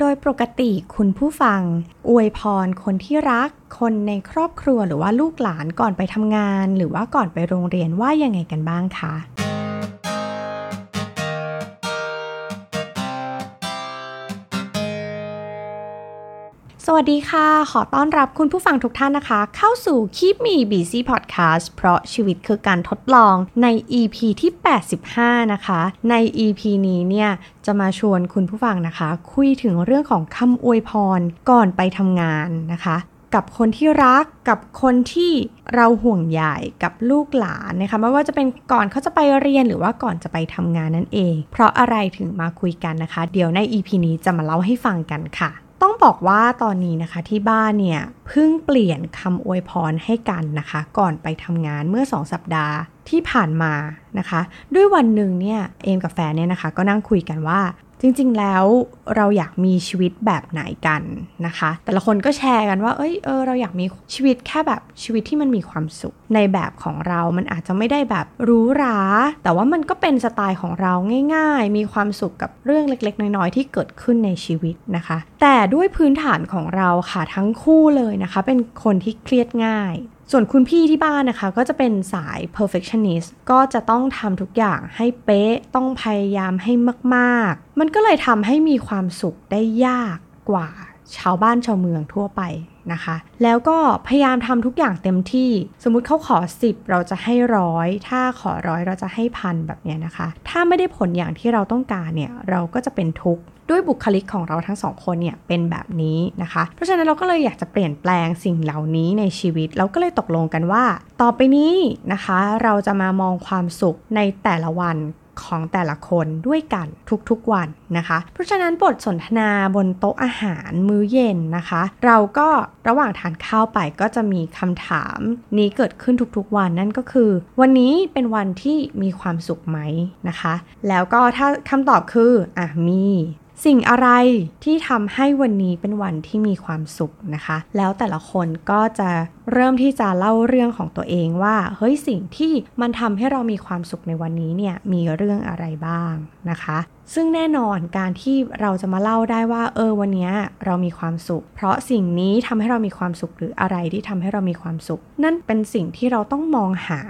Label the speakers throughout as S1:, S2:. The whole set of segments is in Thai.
S1: โดยปกติคุณผู้ฟัง อวยพรคนที่รัก คนในครอบครัวหรือว่าลูกหลานก่อนไปทำงาน หรือว่าก่อนไปโรงเรียนว่ายังไงกันบ้างคะ วัสดีค่ะ ขอต้อนรับคุณผู้ฟังทุกท่านนะคะ เข้าสู่ Keep Me Busy Podcast เพราะชีวิตคือการทดลองใน EP ที่ 85 นะคะ ใน EP นี้เนี่ยจะมาชวนคุณผู้ฟังนะคะ คุยถึงเรื่องของคำอวยพรก่อนไปทำงานนะคะกับคนที่รักกับคนที่เราห่วงใยกับลูกหลานนะคะไม่ว่าจะเป็นก่อนเขาจะไปเรียนหรือว่าก่อนจะไปทำงานนั่นเอง เพราะอะไรถึงมาคุยกันนะคะ เดี๋ยวใน EP นี้จะมาเล่าให้ฟังกันค่ะ ต้องบอกว่าตอนนี้นะคะที่บ้านเนี่ยเพิ่งเปลี่ยนคำอวยพรให้กันนะคะ ก่อนไปทำงานเมื่อ 2 สัปดาห์ที่ผ่านมานะคะ ด้วยวันหนึ่งเนี่ยเอมกับแฟนเนี่ยนะคะ ก็นั่งคุยกันว่า จริงๆ แล้วเราอยากมีชีวิตแบบไหนกันนะคะ แต่ละคนก็แชร์กันว่า เอ้ย เออ เราอยากมีชีวิตแค่แบบชีวิตที่มันมีความสุข ในแบบของเรา มันอาจจะไม่ได้แบบรู้รา แต่ว่ามันก็เป็นสไตล์ของเราง่าย ๆ มีความสุขกับเรื่องเล็กๆ น้อยๆ ที่เกิดขึ้นในชีวิตนะคะ แต่ด้วยพื้นฐานของเราค่ะทั้งคู่เลยนะคะ เป็นคนที่เครียดง่าย ส่วนคุณพี่ที่บ้านนะคะ ก็จะเป็นสาย perfectionist ก็จะต้องทำทุกอย่างให้เป๊ะ ต้องพยายามให้มาก ๆ มันก็เลยทำให้มีความสุขได้ยากกว่าชาวบ้านชาวเมืองทั่วไปนะคะ แล้วก็พยายามทำทุกอย่างเต็มที่ สมมุติเขาขอ 10 เราจะให้ร้อย ถ้าขอร้อยเราจะให้พันแบบนี้นะคะ ถ้าไม่ได้ผลอย่างที่เราต้องการเนี่ย เราก็จะเป็นทุกข์ ด้วยบุคลิกของเราทั้งสองคนเนี่ยเป็นแบบนี้นะคะ เพราะฉะนั้นเราก็เลยอยากจะเปลี่ยนแปลงสิ่งเหล่านี้ในชีวิต เราก็เลยตกลงกันว่า ต่อไปนี้นะคะ เราจะมามองความสุขในแต่ละวันของแต่ละคนด้วยกันทุกๆวันนะคะ เพราะฉะนั้นบทสนทนาบนโต๊ะอาหารมื้อเย็นนะคะ เราก็ระหว่างทานข้าวไปก็จะมีคำถามนี้เกิดขึ้นทุกๆวันนั่นก็คือ วันนี้เป็นวันที่มีความสุขไหมนะคะ แล้วก็ถ้าคำตอบคืออะมี สิ่งอะไรที่ทำให้วันนี้เป็นวันที่มีความสุขนะคะ แล้วแต่ละคนก็จะเริ่มที่จะเล่าเรื่องของตัวเองว่า เฮ้ยสิ่งที่มันทำให้เรามีความสุขในวันนี้เนี่ยมีเรื่องอะไรบ้างนะคะ ซึ่งแน่นอนการที่เราจะมาเล่าได้ว่า เออวันนี้เรามีความสุข เพราะสิ่งนี้ทำให้เรามีความสุขหรืออะไรที่ทำให้เรามีความสุข นั่นเป็นสิ่งที่เราต้องมองหา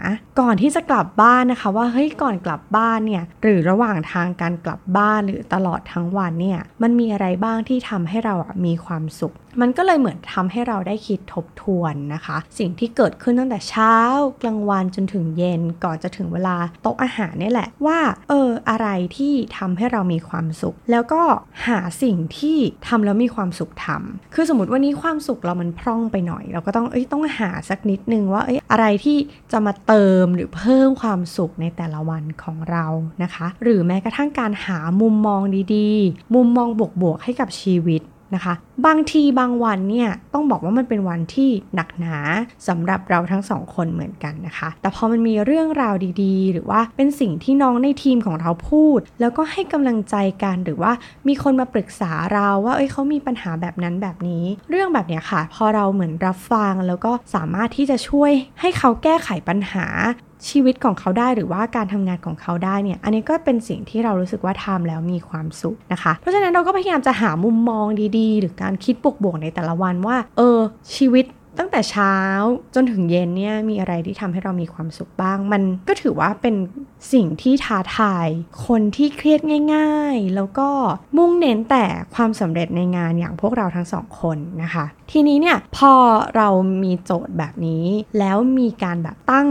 S1: ก่อนที่จะกลับบ้านนะคะ ว่าเฮ้ยก่อนกลับบ้านเนี่ยหรือระหว่างทางการกลับบ้านหรือตลอดทั้งวันเนี่ยมันมีอะไรบ้างที่ทำให้เรามีความสุข มันก็เลยเหมือนทำให้เราได้คิดทบทวนนะคะ สิ่งที่เกิดขึ้นตั้งแต่เช้ากลางวันจนถึงเย็นก่อนจะถึงเวลาโต๊ะอาหารนี่แหละว่าเอออะไรที่ทำให้เรามีความสุข แล้วก็หาสิ่งที่ทำแล้วมีความสุขทำคือสมมติวันนี้ความสุขเรามันพร่องไปหน่อย เราก็ต้องเอ้ยต้องหาสักนิดนึงว่าเอ้ยอะไรที่จะมาเติมหรือเพิ่มความสุขในแต่ละวันของเรานะคะ หรือแม้กระทั่งการหามุมมองดีๆ มุมมองบวกๆให้กับชีวิต นะคะ บางทีบางวันเนี่ยต้องบอกว่ามันเป็นวันที่หนักหนาสำหรับเราทั้งสองคนเหมือนกันนะคะ แต่พอมันมีเรื่องราวดีๆ หรือว่าเป็นสิ่งที่น้องในทีมของเราพูด แล้วก็ให้กำลังใจกันหรือว่ามีคนมาปรึกษาเราว่าเอ้ยเขามีปัญหาแบบนั้นแบบนี้ เรื่องแบบเนี้ยค่ะ พอเราเหมือนรับฟังแล้วก็สามารถที่จะช่วยให้เขาแก้ไขปัญหาชีวิตของเขาได้หรือว่าการทำงานของเขาได้เนี่ยอันนี้ก็เป็นสิ่งที่เรารู้สึกว่าทำแล้วมีความสุขนะคะ เพราะฉะนั้นเราก็พยายามจะหามุมมองดีๆ หรือการคิดบวกๆในแต่ละวันว่า เออ ชีวิตตั้งแต่เช้าจนถึงเย็นเนี่ยมีอะไรที่ทำให้เรามีความสุขบ้าง มันก็ถือว่าเป็นสิ่งที่ท้าทาย คนที่เครียดง่าย ๆ แล้วก็มุ่งเน้นแต่ความสำเร็จในงานอย่างพวกเราทั้งสองคนนะคะ ทีนี้เนี่ยพอเรามีโจทย์แบบนี้ แล้วมีการแบบตั้ง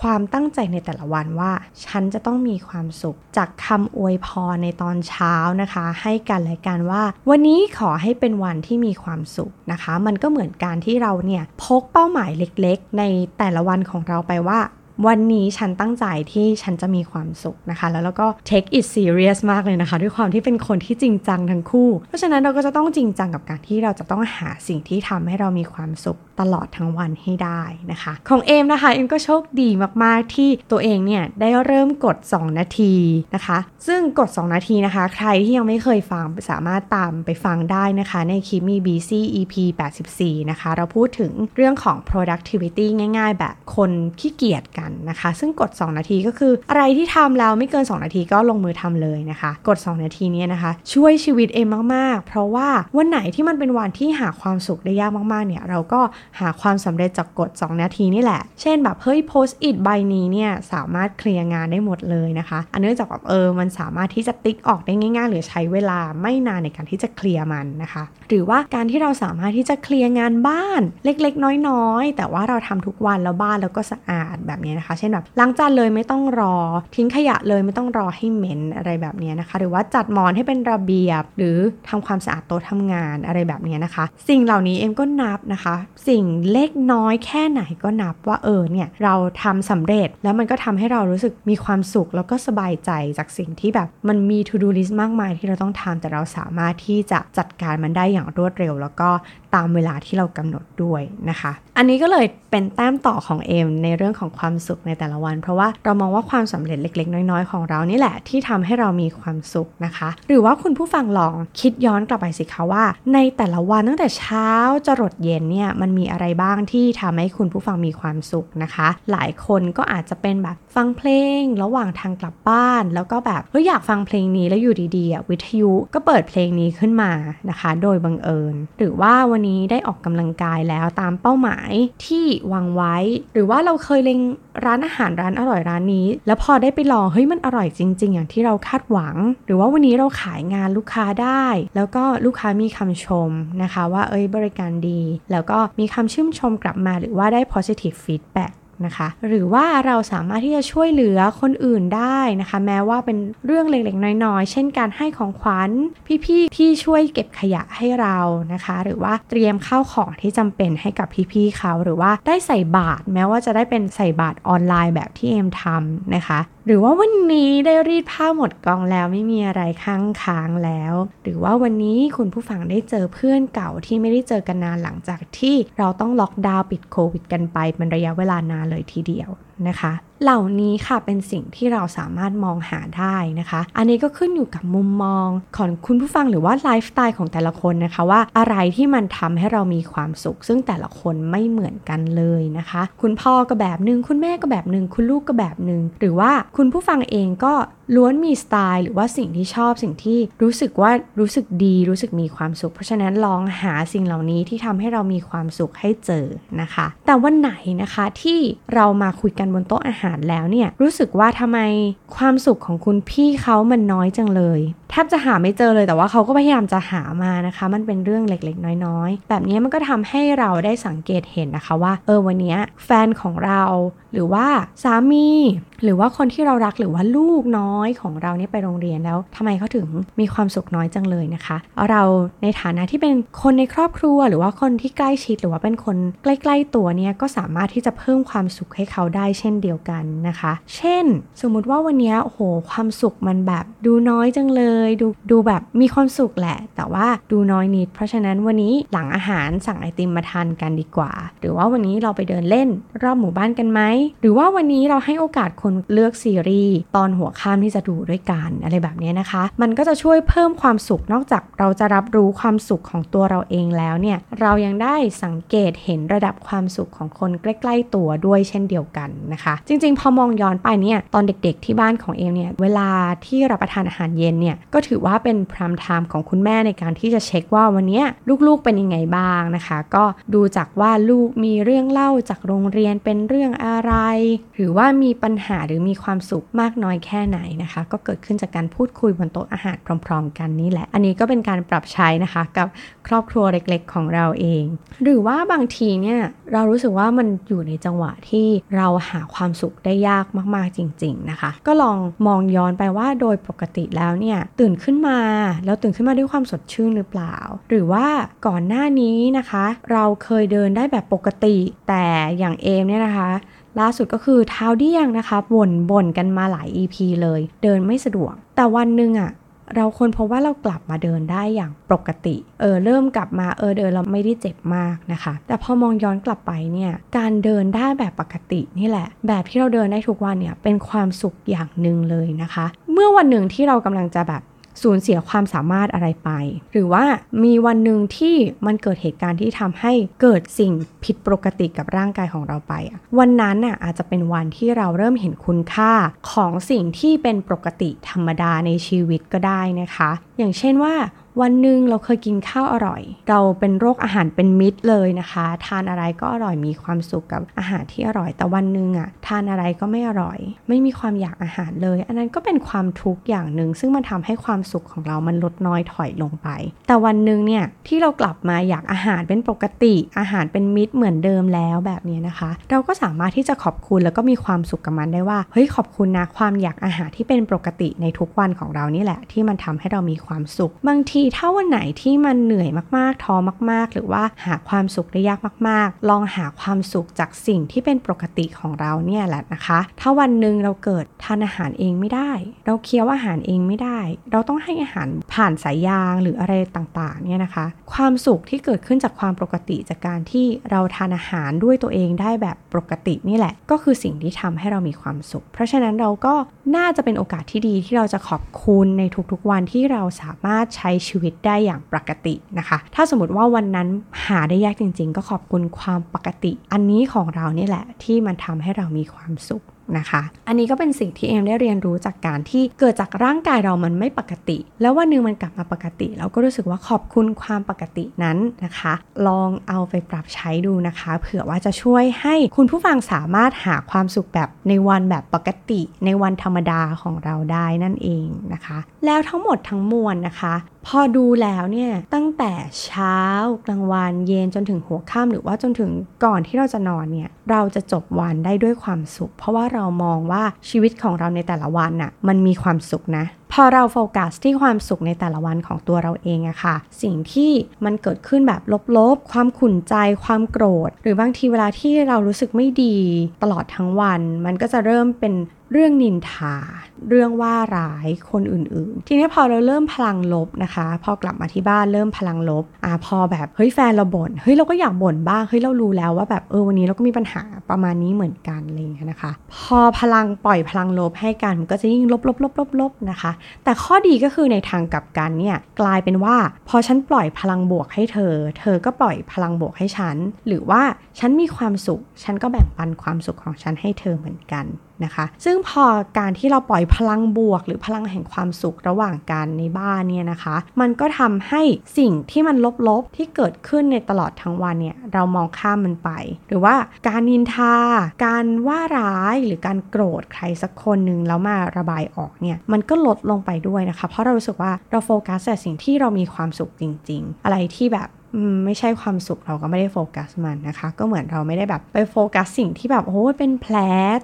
S1: ความตั้งใจในแต่ละวันว่า ฉันจะต้องมีความสุข จากคำอวยพรในตอนเช้านะคะ ให้กันและกันว่า วันนี้ขอให้เป็นวันที่มีความสุขนะคะ มันก็เหมือนการที่เราเนี่ยพกเป้าหมายเล็กๆ ในแต่ละวันของเราไปว่าวันนี้ฉันตั้งใจที่ฉันจะมีความสุขนะคะ แล้วเราก็ take it serious มากเลยนะคะ ด้วยความที่เป็นคนที่จริงจังทั้งคู่ เพราะฉะนั้นเราก็จะต้องจริงจังกับการที่เราจะต้องหาสิ่งที่ทำให้เรามีความสุข ตลอดทั้งวันให้ได้นะคะ ของเอมนะคะเอมก็โชคดีมากๆที่ตัวเองเนี่ยได้เริ่มกด 2 นาทีนะคะ ซึ่งกด 2 นาทีนะคะ ใครที่ยังไม่เคยฟังสามารถตามไปฟังได้นะคะในคิมี BC EP 84 นะคะ เราพูดถึงเรื่องของ productivity ง่าย ๆ แบบคนขี้เกียจกันนะคะ ซึ่งกด 2 นาทีก็คืออะไรที่ทำแล้วไม่เกิน 2 นาทีก็ลงมือทำเลยนะคะ กด 2 นาทีนี้นะคะ ช่วยชีวิตเอมมากๆ เพราะว่าวันไหนที่มันเป็นวันที่หาความสุขได้ยากมากๆเนี่ยเราก็หาความสำเร็จจากกด2นาทีนี่แหละ เช่นแบบเฮ้ยโพสต์อิทใบนี้เนี่ยสามารถเคลียร์งานได้หมดเลยนะคะ อันเนื่องจากแบบเออมันสามารถที่จะติ๊กออกได้ง่ายๆ หรือใช้เวลาไม่นานในการที่จะเคลียร์มันนะคะ หรือว่าการที่เราสามารถที่จะเคลียร์งานบ้านเล็กๆ น้อยๆ แต่ว่าเราทำทุกวันแล้วบ้านแล้วก็สะอาดแบบนี้นะคะ เช่นแบบล้างจานเลยไม่ต้องรอ ทิ้งขยะเลยไม่ต้องรอให้เหม็นอะไรแบบนี้นะคะ หรือว่าจัดหมอนให้เป็นระเบียบ หรือทำความสะอาดโต๊ะทำงานอะไรแบบนี้นะคะ สิ่งเหล่านี้เอ็มก็นับนะคะสิ่งิ่งเล็กน้อยแค่ไหนก็นับว่าเออเนี่ยเราทำสำเร็จแล้วมันก็ทำให้เรารู้สึกมีความสุขแล้วก็สบายใจจากสิ่งที่แบบมันมี to do list มากมายที่เราต้องทำแต่เราสามารถที่จะจัดการมันได้อย่างรวดเร็ว แล้วก็ ตามเวลาที่เรากำหนดด้วยนะคะ อันนี้ก็เลยเป็นแต้มต่อของเอมในเรื่องของความสุขในแต่ละวัน เพราะว่าเรามองว่าความสำเร็จเล็ก ๆ น้อยๆ ของเรานี่แหละที่ทำให้เรามีความสุขนะคะ หรือว่าคุณผู้ฟังลองคิดย้อนกลับไปสิคะว่า ในแต่ละวันตั้งแต่เช้าจรดเย็นเนี่ยมันมีอะไรบ้างที่ทำให้คุณผู้ฟังมีความสุขนะคะ หลายคนก็อาจจะเป็นแบบฟังเพลง ระหว่างทางกลับบ้าน แล้วก็แบบเฮ้ยอยากฟังเพลงนี้แล้วอยู่ดีๆวิทยุก็เปิดเพลงนี้ขึ้นมานะคะ โดยบังเอิญ หรือว่าวันนี้ได้ออกกำลังกายแล้วตามเป้าหมายที่วางไว้ หรือว่าเราเคยเล็งร้านอาหารร้านอร่อยร้านนี้ แล้วพอได้ไปลองเฮ้ยมันอร่อยจริง ๆ อย่างที่เราคาดหวัง หรือว่าวันนี้เราขายงานลูกค้าได้ แล้วก็ลูกค้ามีคำชมนะคะ ว่าเอ้ยบริการดี แล้วก็มีคำชื่นชมกลับมาหรือว่าได้ positive feedback นะคะ หรือว่าเราสามารถที่จะช่วยเหลือคนอื่นได้นะคะ แม้ว่าเป็นเรื่องเล็กๆ น้อยๆ เช่นการให้ของขวัญพี่ๆที่ช่วยเก็บขยะให้เรานะคะ หรือว่าเตรียมข้าวของที่จำเป็นให้กับพี่ๆเขา หรือว่าได้ใส่บาตรแม้ว่าจะได้เป็นใส่บาตรออนไลน์แบบที่เอ็มทำนะคะ หรือว่าวันนี้ได้รีดผ้าหมดกองแล้วไม่มีอะไรค้างค้างแล้ว หรือว่าวันนี้คุณผู้ฟังได้เจอเพื่อนเก่าที่ไม่ได้เจอกันนานหลังจากที่เราต้องล็อกดาวน์ปิดโควิดกันไปเป็นระยะเวลานานเลยทีเดียวนะคะ เหล่านี้ค่ะเป็นสิ่งที่เราสามารถมองหาได้นะคะ อันนี้ก็ขึ้นอยู่กับมุมมองของคุณผู้ฟังหรือว่าไลฟ์สไตล์ของแต่ละคนนะคะว่าอะไรที่มันทำให้เรามีความสุข ซึ่งแต่ละคนไม่เหมือนกันเลยนะคะ คุณพ่อก็แบบหนึ่งคุณแม่ก็แบบหนึ่งคุณลูกก็แบบหนึ่งหรือว่าคุณผู้ฟังเองก็ล้วนมีสไตล์หรือว่าสิ่งที่ชอบสิ่งที่รู้สึกว่ารู้สึกดี รู้สึกมีความสุข เพราะฉะนั้นลองหาสิ่งเหล่านี้ที่ทำให้เรามีความสุขให้เจอนะคะ แต่วันไหนนะคะที่เรามาคุยกันบนโต๊ะอาหารแล้วเนี่ยรู้สึกว่าทำไมความสุขของคุณพี่เขามันน้อยจังเลยแทบจะหาไม่เจอเลยแต่ว่าเขาก็พยายามจะหามานะคะ มันเป็นเรื่องเล็กๆ น้อยๆ แบบนี้มันก็ทำให้เราได้สังเกตเห็นนะคะว่า เออวันนี้แฟนของเรา หรือว่าสามี หรือว่าคนที่เรารักหรือว่าลูกน้อง้อยของเราเนี่ยไปโรงเรียนแล้วทำไมเขาถึงมีความสุขน้อยจังเลยนะคะ เราในฐานะที่เป็นคนในครอบครัว หรือว่าคนที่ใกล้ชิดหรือว่าเป็นคนใกล้ๆตัวเนี่ยก็สามารถที่จะเพิ่มความสุขให้เขาได้เช่นเดียวกันนะคะ เช่น สมมุติว่าวันนี้โอ้โหความสุขมันแบบดูน้อยจังเลย ดูดูแบบมีความสุขแหละ แต่ว่าดูน้อยนิด เพราะฉะนั้นวันนี้หลังอาหารสั่งไอติมมาทานกันดีกว่า หรือว่าวันนี้เราไปเดินเล่นรอบหมู่บ้านกันไหมหรือว่าวันนี้เราให้โอกาสคนเลือกซีรีส์ตอนหัวข้ามที่จะดูด้วยกันอะไรแบบนี้นะคะ มันก็จะช่วยเพิ่มความสุขนอกจากเราจะรับรู้ความสุขของตัวเราเองแล้วเนี่ยเรายังได้สังเกตเห็นระดับความสุขของคนใกล้ ๆ ตัวด้วยเช่นเดียวกันนะคะ จริง ๆ พอมองย้อนไปเนี่ยตอนเด็ก ๆ ที่บ้านของเอมเนี่ยเวลาที่รับประทานอาหารเย็นเนี่ยก็ถือว่าเป็นพรามไทม์ของคุณแม่ในการที่จะเช็คว่าวันนี้ลูกๆเป็นยังไงบ้างนะคะ ก็ดูจากว่าลูกมีเรื่องเล่าจากโรงเรียนเป็นเรื่องอะไร หรือว่ามีปัญหาหรือมีความสุขมากน้อยแค่ไหนนะคะ ก็เกิดขึ้นจากการพูดคุยบนโต๊ะอาหารพร้อม ๆ กันนี่แหละ อันนี้ก็เป็นการปรับใช้นะคะกับครอบครัวเล็กๆ ของเราเอง หรือว่าบางทีเนี่ยเรารู้สึกว่ามันอยู่ในจังหวะที่เราหาความสุขได้ยากมากๆจริง ๆนะคะ ก็ลองมองย้อนไปว่าโดยปกติแล้วเนี่ยตื่นขึ้นมาแล้วตื่นขึ้นมาด้วยความสดชื่นหรือเปล่า หรือว่าก่อนหน้านี้นะคะ เราเคยเดินได้แบบปกติแต่อย่างเอมเนี่ยนะคะ ล่าสุดก็คือเท้าเดี้ยงนะคะบ่นบ่นกันมาหลาย EP เลย เดินไม่สะดวก แต่วันหนึ่งอะเราคนพบว่าเรากลับมาเดินได้อย่างปกติ เออเริ่มกลับมาเออเดินเราไม่ได้เจ็บมากนะคะ แต่พอมองย้อนกลับไปเนี่ยการเดินได้แบบปกตินี่แหละ แบบที่เราเดินได้ทุกวันเนี่ยเป็นความสุขอย่างหนึ่งเลยนะคะ เมื่อวันหนึ่งที่เรากำลังจะแบบ สูญเสียความสามารถอะไรไป หรือว่ามีวันหนึ่งที่มันเกิดเหตุการณ์ที่ทำให้เกิดสิ่งผิดปกติกับร่างกายของเราไป วันนั้นน่ะอาจจะเป็นวันที่เราเริ่มเห็นคุณค่าของสิ่งที่เป็นปกติธรรมดาในชีวิตก็ได้นะคะ อย่างเช่นว่า วันหนึ่งเราเคยกินข้าวอร่อย เราเป็นโรคอาหารเป็นมิตรเลยนะคะ ทานอะไรก็อร่อยมีความสุขกับอาหารที่อร่อย แต่วันหนึ่งอะทานอะไรก็ไม่อร่อย ไม่มีความอยากอาหารเลย อันนั้นก็เป็นความทุกข์อย่างหนึ่งซึ่งมันทำให้ความสุขของเรามันลดน้อยถอยลงไป แต่วันหนึ่งเนี่ยที่เรากลับมาอยากอาหารเป็นปกติอาหารเป็นมิตรเหมือนเดิมแล้วแบบนี้นะคะ เราก็สามารถที่จะขอบคุณแล้วก็มีความสุขกับมันได้ว่าเฮ้ยขอบคุณนะความอยากอาหารที่เป็นปกติในทุกวันของเรานี่แหละ ที่มันทำให้เรามีความสุขบางทีถ้าวันไหนที่มันเหนื่อยมากๆ ท้อมาก ๆ หรือว่าหาความสุขได้ยากมาก ๆ ลองหาความสุขจากสิ่งที่เป็นปกติของเราเนี่ยแหละนะคะ ถ้าวันหนึ่งเราเกิดทานอาหารเองไม่ได้ เราเคี้ยวอาหารเองไม่ได้ เราต้องให้อาหารผ่านสายยางหรืออะไรต่างๆเนี่ยนะคะ ความสุขที่เกิดขึ้นจากความปกติจากการที่เราทานอาหารด้วยตัวเองได้แบบปกตินี่แหละ ก็คือสิ่งที่ทำให้เรามีความสุข เพราะฉะนั้นเราก็น่าจะเป็นโอกาสที่ดีที่เราจะขอบคุณในทุกๆวันที่เราสามารถใช้ชีวิตได้อย่างปกตินะคะ ถ้าสมมติว่าวันนั้นหาได้ยากจริง ๆ ก็ขอบคุณความปกติ อันนี้ของเรานี่แหละที่มันทำให้เรามีความสุขนะคะ อันนี้ก็เป็นสิ่งที่เอมได้เรียนรู้จากการที่เกิดจากร่างกายเรามันไม่ปกติ แล้ววันหนึ่งมันกลับมาปกติ เราก็รู้สึกว่าขอบคุณความปกตินั้นนะคะ ลองเอาไปปรับใช้ดูนะคะ เผื่อว่าจะช่วยให้คุณผู้ฟังสามารถหาความสุขแบบในวันแบบปกติ ในวันธรรมดาของเราได้นั่นเองนะคะ แล้วทั้งหมดทั้งมวลนะคะ พอดูแล้วเนี่ยตั้งแต่เช้ากลางวันเย็นจนถึงหัวค่ำหรือว่าจนถึงก่อนที่เราจะนอนเนี่ยเราจะจบวันได้ด้วยความสุข เพราะว่าเรามองว่าชีวิตของเราในแต่ละวันน่ะมันมีความสุขนะพอเราโฟกัสที่ความสุขในแต่ละวันของตัวเราเองอะค่ะ สิ่งที่มันเกิดขึ้นแบบลบๆ ความขุ่นใจ ความโกรธ หรือบางทีเวลาที่เรารู้สึกไม่ดีตลอดทั้งวัน มันก็จะเริ่มเป็นเรื่องนินทา เรื่องว่าร้ายคนอื่นๆ ทีนี้พอเราเริ่มพลังลบนะคะ พอกลับมาที่บ้านเริ่มพลังลบอ่าพอแบบเฮ้ยแฟนเราบน่นเฮ้ยเราก็อยากบ่นบ้างเฮ้ยเรารู้แล้วว่าแบบเออวันนี้เราก็มีปัญหาประมาณนี้เหมือนกันอะไรอย่างเงี้ยนะคะ พอพลังปล่อยพลังลบให้กันมันก็จะยิ่งลบลบลบลบลบนะคะแต่ข้อดีก็คือในทางกลับกันเนี่ยกลายเป็นว่า พอฉันปล่อยพลังบวกให้เธอ เธอก็ปล่อยพลังบวกให้ฉัน หรือว่าฉันมีความสุข ฉันก็แบ่งปันความสุขของฉันให้เธอเหมือนกัน นะคะ ซึ่งพอการที่เราปล่อยพลังบวก หรือพลังแห่งความสุขระหว่างกันในบ้านเนี่ยนะคะ มันก็ทำให้สิ่งที่มันลบๆที่เกิดขึ้นในตลอดทั้งวันเนี่ยเรามองข้ามมันไป หรือว่าการนินทา การว่าร้ายหรือการโกรธใครสักคนหนึ่งแล้วมาระบายออกเนี่ยมันก็ลดลงไปด้วยนะคะ เพราะเรารู้สึกว่าเราโฟกัสแต่สิ่งที่เรามีความสุขจริง ๆ อะไรที่แบบ ไม่ใช่ความสุขเราก็ไม่ได้โฟกัสมันนะคะ ก็เหมือนเราไม่ได้แบบไปโฟกัสสิ่งที่แบบโอ้เป็นแผล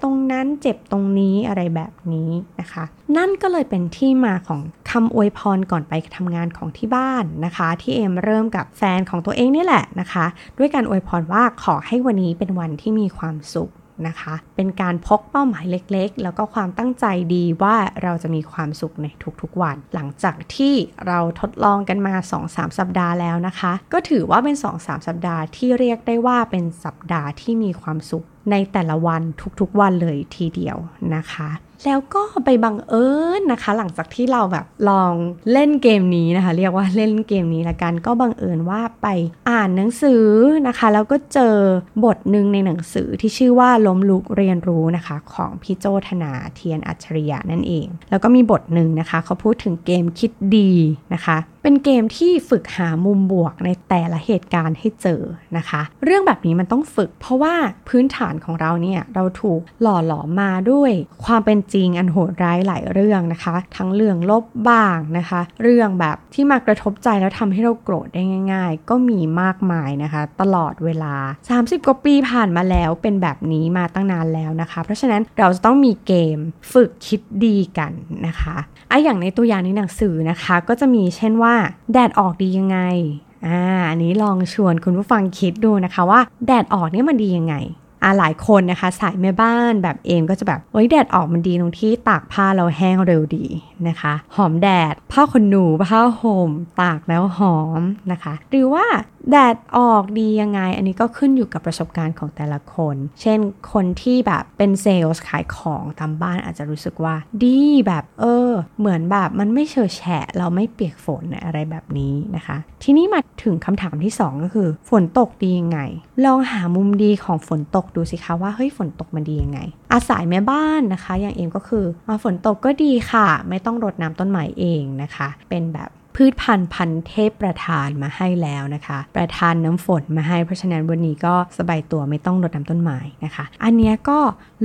S1: ตรงนั้นเจ็บตรงนี้อะไรแบบนี้นะคะ นั่นก็เลยเป็นที่มาของคำอวยพรก่อนไปทำงานของที่บ้านนะคะ ที่เอมเริ่มกับแฟนของตัวเองนี่แหละนะคะ ด้วยการอวยพรว่าขอให้วันนี้เป็นวันที่มีความสุข นะคะ เป็นการพกเป้าหมายเล็กๆ แล้วก็ความตั้งใจดีว่าเราจะมีความสุขในทุกๆวัน หลังจากที่เราทดลองกันมา 2-3 สัปดาห์แล้วนะคะ ก็ถือว่าเป็น 2-3 สัปดาห์ที่เรียกได้ว่าเป็นสัปดาห์ที่มีความสุข ในแต่ละวันทุกๆวันเลยทีเดียวนะคะ แล้วก็ไปบังเอิญนะคะ หลังจากที่เราแบบลองเล่นเกมนี้นะคะ เรียกว่าเล่นเกมนี้ละกันก็บังเอิญว่าไปอ่านหนังสือนะคะ แล้วก็เจอบทหนึ่งในหนังสือที่ชื่อว่าล้มลุกเรียนรู้นะคะ ของพี่โจธนาเทียนอัจฉริยะนั่นเอง แล้วก็มีบทหนึ่งนะคะ เขาพูดถึงเกมคิดดีนะคะ เป็นเกมที่ฝึกหามุมบวกในแต่ละเหตุการณ์ให้เจอนะคะ เรื่องแบบนี้มันต้องฝึก เพราะว่าพื้นฐานของเราเนี่ยเราถูกหล่อหลอมมาด้วยความเป็นจริงอันโหดร้ายหลายเรื่องนะคะ ทั้งเรื่องลบบ้างนะคะ เรื่องแบบที่มากระทบใจแล้วทำให้เราโกรธได้ง่าย ๆ ก็มีมากมายนะคะ ตลอดเวลา 30 กว่าปีผ่านมาแล้วเป็นแบบนี้มาตั้งนานแล้วนะคะ เพราะฉะนั้นเราจะต้องมีเกมฝึกคิดดีกันนะคะไอะอย่างในตัวอย่างในหนังสือนะคะ ก็จะมีเช่นว่าแดดออกดียังไงอ่าอันนี้ลองชวนคุณผู้ฟังคิดดูนะคะว่าแดดออกนี่มันดียังไงอ่าหลายคนนะคะสายแม่บ้านแบบเอมก็จะแบบโอ้ยแดดออกมันดีตรงที่ตากผ้าเราแห้งเร็วดีนะคะ หอมแดดผ้าขนหนูผ้าห่มตากแล้วหอมนะคะ หรือว่าแดดออกดียังไง อันนี้ก็ขึ้นอยู่กับประสบการณ์ของแต่ละคน เช่นคนที่แบบเป็นเซลล์ขายของตามบ้านอาจจะรู้สึกว่า ดีแบบเออ เหมือนแบบมันไม่เฉอแฉะ เราไม่เปียกฝนอะไรแบบนี้นะคะ ทีนี้มาถึงคำถามที่ 2 ก็คือ ฝนตกดียังไง ลองหามุมดีของฝนตกดูสิคะว่าเฮ้ยฝนตกมันดียังไง อาศัยแม่บ้านนะคะ อย่างเอมก็คือมาฝนตกก็ดีค่ะ ไม่ต้องรดน้ำต้นไม้เองนะคะ เป็นแบบ พืชพันธุ์พันเทพประทานมาให้แล้วนะคะ ประทานน้ำฝนมาให้ เพราะฉะนั้นวันนี้ก็สบายตัวไม่ต้องรดน้ำต้นไม้นะคะ อันนี้ก็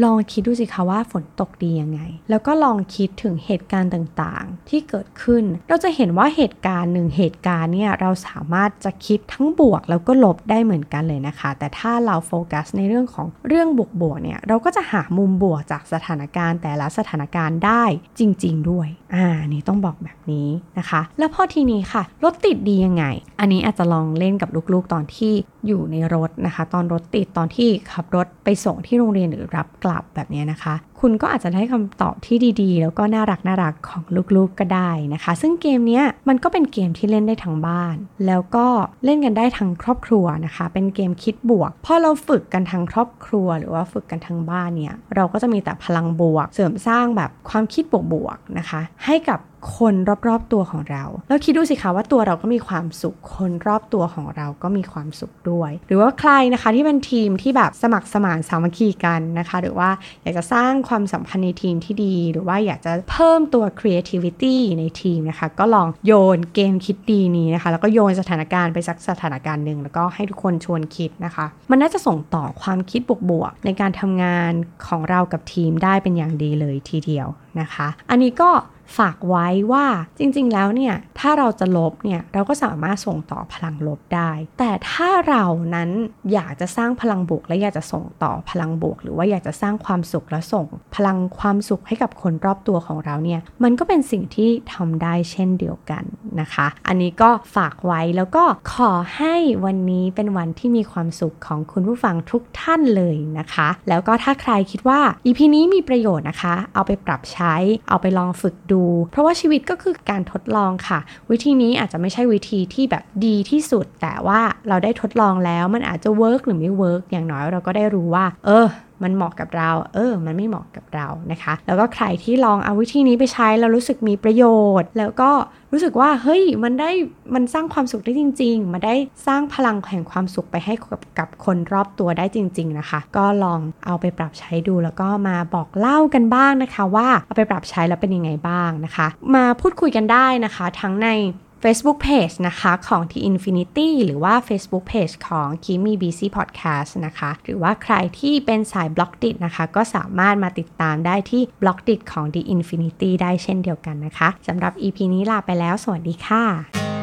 S1: ลองคิดดูสิคะว่าฝนตกดียังไง แล้วก็ลองคิดถึงเหตุการณ์ต่างๆ ที่เกิดขึ้น เราจะเห็นว่าเหตุการณ์หนึ่งเหตุการณ์เนี่ยเราสามารถจะคิดทั้งบวกแล้วก็ลบได้เหมือนกันเลยนะคะ แต่ถ้าเราโฟกัสในเรื่องของเรื่องบวกๆเนี่ยเราก็จะหามุมบวกจากสถานการณ์แต่ละสถานการณ์ได้จริง ๆ ด้วย อ่านี่ต้องบอกแบบนี้นะคะ แล้วพอทีนี้ค่ะ รถติดดียังไง อันนี้อาจจะลองเล่นกับลูกๆตอนที่อยู่ในรถนะคะ ตอนรถติดตอนที่ขับรถไปส่งที่โรงเรียนหรือรับกลับแบบนี้นะคะ คุณก็อาจจะได้คำตอบที่ดีๆ แล้วก็น่ารักน่ารักของลูกๆก็ได้นะคะ ซึ่งเกมนี้มันก็เป็นเกมที่เล่นได้ทั้งบ้าน แล้วก็เล่นกันได้ทั้งครอบครัวนะคะ เป็นเกมคิดบวกพอเราฝึกกันทั้งครอบครัว หรือว่าฝึกกันทั้งบ้านเนี่ยเราก็จะมีแต่พลังบวก เสริมสร้างแบบความคิดบวกๆนะคะ ให้กับ คนรอบๆตัวของเรา แล้วคิดดูสิคะว่าตัวเราก็มีความสุข คนรอบตัวของเราก็มีความสุขด้วย หรือว่าใครนะคะที่เป็นทีมที่แบบสมัครสมานสามัคคีกันนะคะ หรือว่าอยากจะสร้างความสัมพันธ์ในทีมที่ดี หรือว่าอยากจะเพิ่มตัว creativity ในทีมนะคะ ก็ลองโยนเกมคิดดีนี้นะคะ แล้วก็โยนสถานการณ์ไปสักสถานการณ์หนึ่งแล้วก็ให้ทุกคนชวนคิดนะคะ มันน่าจะส่งต่อความคิดบวกๆในการทำงานของเรากับทีมได้เป็นอย่างดีเลยทีเดียวนะคะ อันนี้ก็ ฝากไว้ว่าจริงๆ แล้วเนี่ย ถ้าเราจะลบเนี่ย เราก็สามารถส่งต่อพลังลบได้ แต่ถ้าเรานั้นอยากจะสร้างพลังบวก และอยากจะส่งต่อพลังบวก หรือว่าอยากจะสร้างความสุขและส่ง พลังความสุขให้กับคนรอบตัวของเราเนี่ย มันก็เป็นสิ่งที่ทำได้เช่นเดียวกันนะคะ อันนี้ก็ฝากไว้แล้วก็ขอให้วันนี้เป็นวันที่มีความสุขของคุณผู้ฟังทุกท่านเลยนะคะ แล้วก็ถ้าใครคิดว่า EP นี้มีประโยชน์นะคะ เอาไปปรับใช้ เอาไปลองฝึกดูเพราะว่าชีวิตก็คือการทดลองค่ะ วิธีนี้อาจจะไม่ใช่วิธีที่แบบดีที่สุด แต่ว่าเราได้ทดลองแล้วมันอาจจะ work หรือไม่ work อย่างน้อยเราก็ได้รู้ว่า เออ มันเหมาะกับเรา เออ มันไม่เหมาะกับเรานะคะ แล้วก็ใครที่ลองเอาวิธีนี้ไปใช้แล้วรู้สึกมีประโยชน์ แล้วก็รู้สึกว่า เฮ้ย มันได้ มันสร้างความสุขได้จริง ๆมันได้สร้างพลังแห่งความสุขไปให้กับกับคนรอบตัวได้จริง ๆ นะคะ ก็ลองเอาไปปรับใช้ดูแล้วก็มาบอกเล่ากันบ้างนะคะ ว่าเอาไปปรับใช้แล้วเป็นยังไงบ้างนะคะ มาพูดคุยกันได้นะคะ ทั้งใน Facebook Page นะคะของ The Infinity หรือว่า Facebook Page ของ Kimi BC Podcast นะคะ หรือว่าใครที่เป็นสายบล็อกดินะคะ ก็สามารถมาติดตามได้ที่บล็อกดิของ The Infinity ได้เช่นเดียวกันนะคะสำหรับ EP นี้ลาไปแล้ว สวัสดีค่ะ